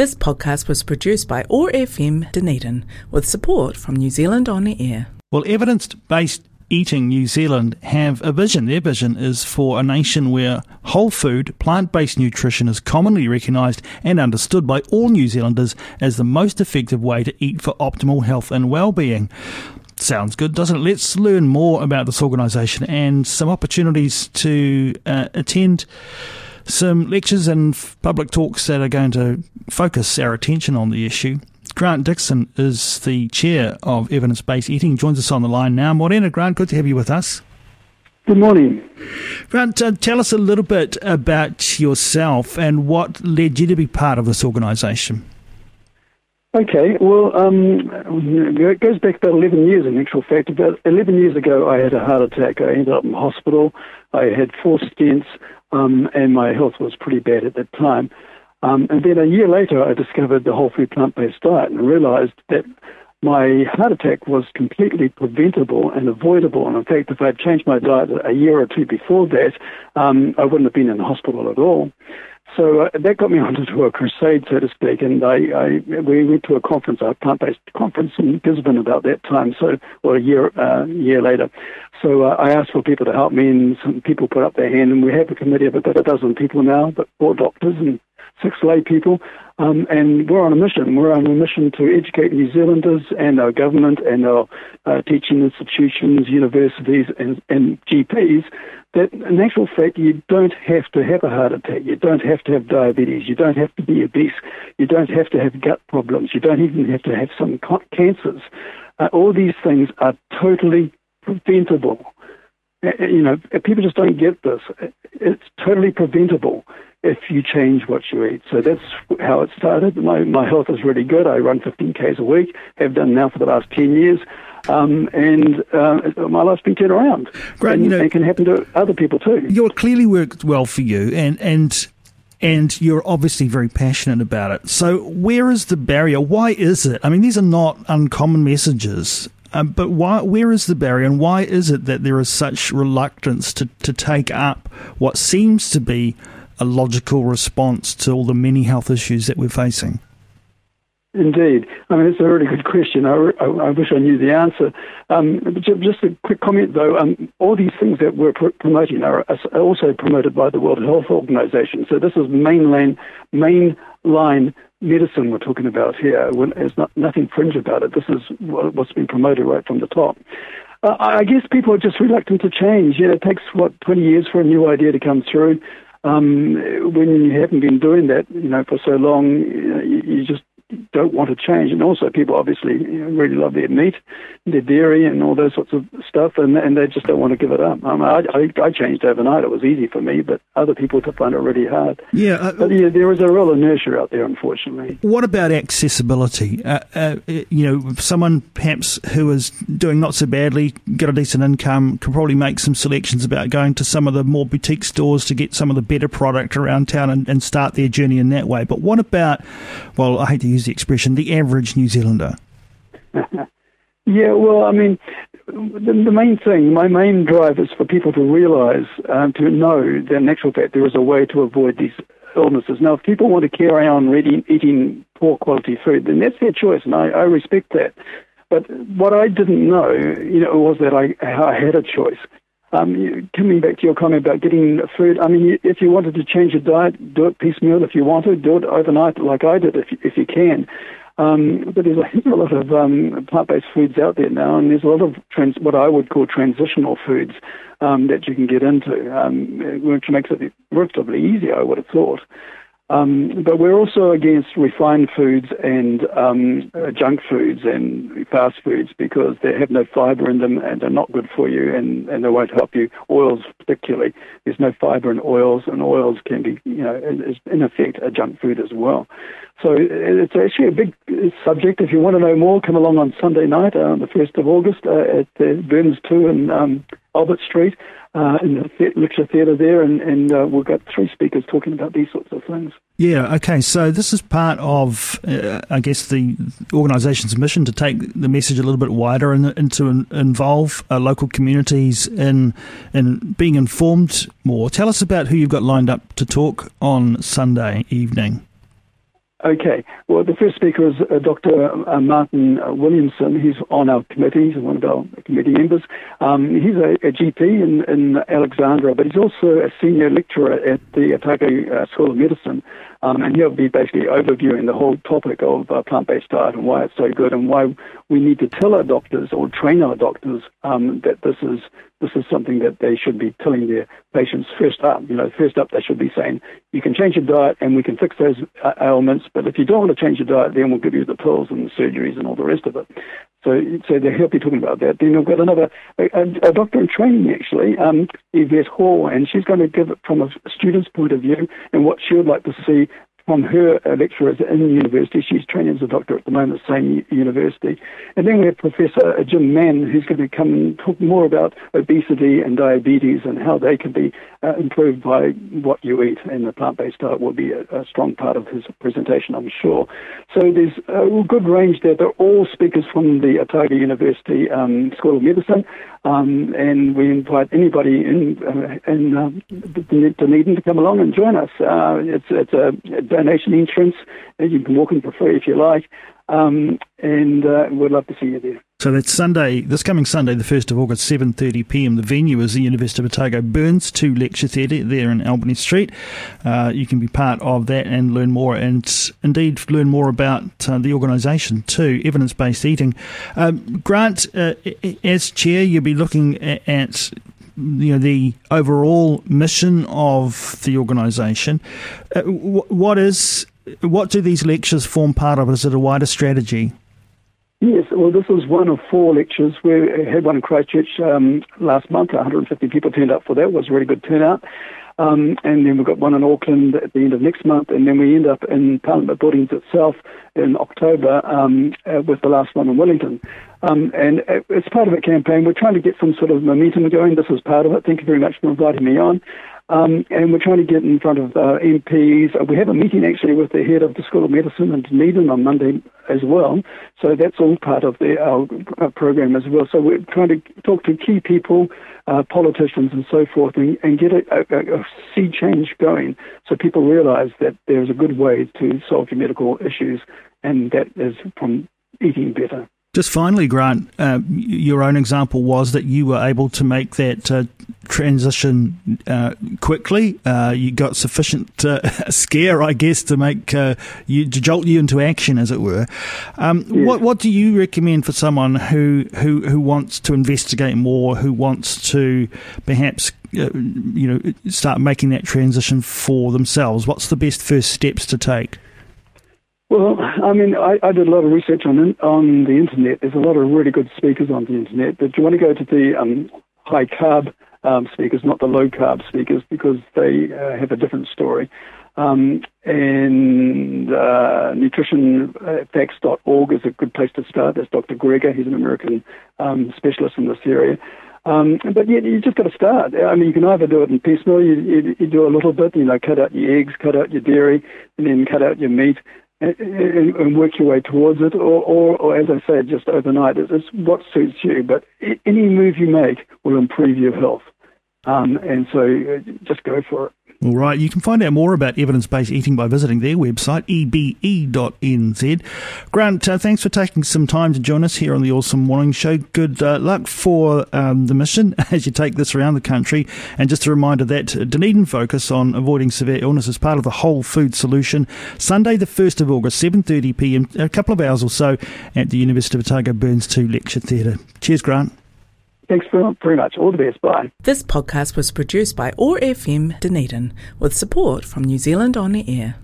This podcast was produced by OAR FM Dunedin with support from New Zealand On Air. Well, evidence based Eating New Zealand have a vision. Their vision is for a nation where whole food, plant based nutrition is commonly recognised and understood by all New Zealanders as the most effective way to eat for optimal health and well-being. Sounds good, doesn't it? Let's learn more about this organisation and some opportunities to uh, attend some lectures and public talks that are going to focus our attention on the issue. Grant Dixon is the chair of Evidence Based Eating, joins us on the line now. Morena, Grant, good to have you with us. Good morning. Grant, uh, tell us a little bit about yourself and what led you to be part of this organisation. Okay, well, um, it goes back about 11 years in actual fact. About 11 years ago, I had a heart attack. I ended up in hospital. I had four stents, um, and my health was pretty bad at that time. Um, and then a year later, I discovered the whole food plant based diet and realized that my heart attack was completely preventable and avoidable. And in fact, if I'd changed my diet a year or two before that, um, I wouldn't have been in the hospital at all. So uh, that got me onto a crusade, so to speak, and I, I we went to a conference, a plant-based conference in Gisborne about that time, so or a year uh, year later. So uh, I asked for people to help me, and some people put up their hand, and we have a committee of about a dozen people now, but four doctors and six lay people, um, and we're on a mission. We're on a mission to educate New Zealanders and our government and our uh, teaching institutions, universities, and, and GPs that in actual fact you don't have to have a heart attack, you don't have to have diabetes, you don't have to be obese, you don't have to have gut problems, you don't even have to have some cancers. Uh, all these things are totally preventable. Uh, uh, you know, people just don't get this. It's totally preventable if you change what you eat. So that's how it started. My, my health is really good. I run 15 Ks a week, have done now for the last 10 years. Um, and uh, my life's been turned around. Great, and you know, it can happen to other people too. You're clearly worked well for you, and and and you're obviously very passionate about it. So, where is the barrier? Why is it? I mean, these are not uncommon messages. Um, but why? Where is the barrier, and why is it that there is such reluctance to, to take up what seems to be a logical response to all the many health issues that we're facing? Indeed. I mean, it's a really good question. I, I, I wish I knew the answer. Um, just a quick comment, though. Um, all these things that we're pr- promoting are, are also promoted by the World Health Organization. So this is mainline, mainline medicine we're talking about here. There's not, nothing fringe about it. This is what's been promoted right from the top. Uh, I guess people are just reluctant to change. You know, it takes, what, 20 years for a new idea to come through. Um, when you haven't been doing that, you know, for so long, you, you just don't want to change. And also, people obviously you know, really love their meat, their dairy, and all those sorts of stuff, and and they just don't want to give it up. Um, I, I, I changed overnight; it was easy for me, but other people find it really hard. Yeah, uh, but yeah, there is a real inertia out there, unfortunately. What about accessibility? Uh, uh, you know, someone perhaps who is doing not so badly, get a decent income, can probably make some selections about going to some of the more boutique stores to get some of the better product around town and, and start their journey in that way. But what about, well, I hate to use use the expression, the average New Zealander? yeah, well, I mean, the, the, main thing, my main drive is for people to realize, um, to know that in actual fact there is a way to avoid these illnesses. Now, if people want to carry on eating, eating poor quality food, then that's their choice, and I, I respect that. But what I didn't know, you know, was that I, I had a choice. Um, coming back to your comment about getting food, I mean, if you wanted to change your diet, do it piecemeal if you want to, do it overnight like I did if, if you can. Um, but there's a, a lot of um, plant-based foods out there now, and there's a lot of trans, what I would call transitional foods um, that you can get into, um, which makes it relatively easier, I would have thought. Um, but we're also against refined foods and um, uh, junk foods and fast foods because they have no fiber in them and they're not good for you and, and they won't help you. Oils, particularly, there's no fiber in oils, and oils can be, you know, is in effect a junk food as well. So it's actually a big subject. If you want to know more, come along on Sunday night, uh, the 1st of August, uh, at the Burns 2 in um, Albert Street uh, in the th- lecture theatre there, and, and uh, we've got three speakers talking about these sorts of things. Yeah, okay. So this is part of, uh, I guess, the organisation's mission to take the message a little bit wider and, and to in, involve uh, local communities in in being informed more. Tell us about who you've got lined up to talk on Sunday evening. Okay. Well, the first speaker is uh, Dr. Uh, Martin uh, Williamson. He's on our committee. He's one of our committee members. Um, he's a, a GP in, in, Alexandra, but he's also a senior lecturer at the Otago uh, School of Medicine. Um, and he'll be basically overviewing the whole topic of uh, plant-based diet and why it's so good and why we need to tell our doctors or train our doctors um, that this is this is something that they should be telling their patients first up. You know, first up they should be saying, you can change your diet and we can fix those uh, ailments, but if you don't want to change your diet, then we'll give you the pills and the surgeries and all the rest of it. So, so they'll be talking about that. Then we've got another, a, a doctor in training actually, um, Yvette Hall, and she's going to give it from a student's point of view and what she would like to see from her lecturers in the university. She's training as a doctor at the moment same university. And then we have Professor Jim Mann, who's going to come and talk more about obesity and diabetes and how they can be uh, improved by what you eat. And the plant-based diet will be a, a, strong part of his presentation, I'm sure. So there's a good range there. They're all speakers from the Otago University um, School of Medicine. Um, and we invite anybody in, uh, in uh, Dunedin to come along and join us. Uh, it's, it's a, a donation entrance. And You can walk in for free if you like. Um, and uh, we'd love to see you there. So that's Sunday, this coming Sunday, the 1st of August, 7.30pm. The venue is the University of Otago Burns 2 Lecture Theatre there in Albany Street. Uh, you can be part of that and learn more and indeed learn more about uh, the organisation too, evidence-based eating. Um, Grant, uh, as chair, you'll be looking at you know the overall mission of the organisation. Uh, what is what do these lectures form part of? Is it a wider strategy? Yes, well, this was one of four lectures. We had one in Christchurch um, last month. 150 people turned up for that. It was a really good turnout. Um, and then we've got one in Auckland at the end of next month, and then we end up in Parliament Buildings itself in October um, uh, with the last one in Wellington. Um, and it's part of a campaign. We're trying to get some sort of momentum going. This was part of it. Thank you very much for inviting me on. Um, and we're trying to get in front of uh, MPs. Uh, we have a meeting actually with the head of the School of Medicine in Dunedin on Monday as well. So that's all part of the, our, our program as well. So we're trying to talk to key people, uh, politicians and so forth, and, and get a, a, a sea change going so people realize that there's a good way to solve your medical issues, and that is from eating better. Just finally, Grant, uh, your own example was that you were able to make that uh, transition uh, quickly. Uh, you got sufficient uh, scare, I guess, to make uh, you to jolt you into action, as it were. Um, yes. What What do you recommend for someone who, who who wants to investigate more, who wants to perhaps you know start making that transition for themselves? What's the best first steps to take? Well, I mean, I, I, did a lot of research on on the internet. There's a lot of really good speakers on the internet, but you want to go to the um, high carb um, speakers, not the low carb speakers, because they uh, have a different story. Um, and uh, nutritionfacts.org is a good place to start. That's Dr. Greger. He's an American um, specialist in this area. Um, but yeah, you just got to start. I mean, you can either do it in piecemeal. You, you, you do a little bit, you know, cut out your eggs, cut out your dairy, and then cut out your meat, and, and, work your way towards it, or, or, or as I said, just overnight. It's what suits you, but any move you make will improve your health. Um, and so uh, just go for it. All right, you can find out more about evidence based eating by visiting their website, ebe.nz. Grant, uh, thanks for taking some time to join us here on the OARsome Morning Show. Good uh, luck for um, the mission as you take this around the country. And just a reminder that Dunedin focus on avoiding severe illness is part of the whole food solution. Sunday, the 1st of August, 7.30 pm, a couple of hours or so at the University of Otago Burns 2 Lecture Theatre. Cheers, Grant. Thanks very much. All the best. Bye. This podcast was produced by OAR FM Dunedin with support from New Zealand On the Air.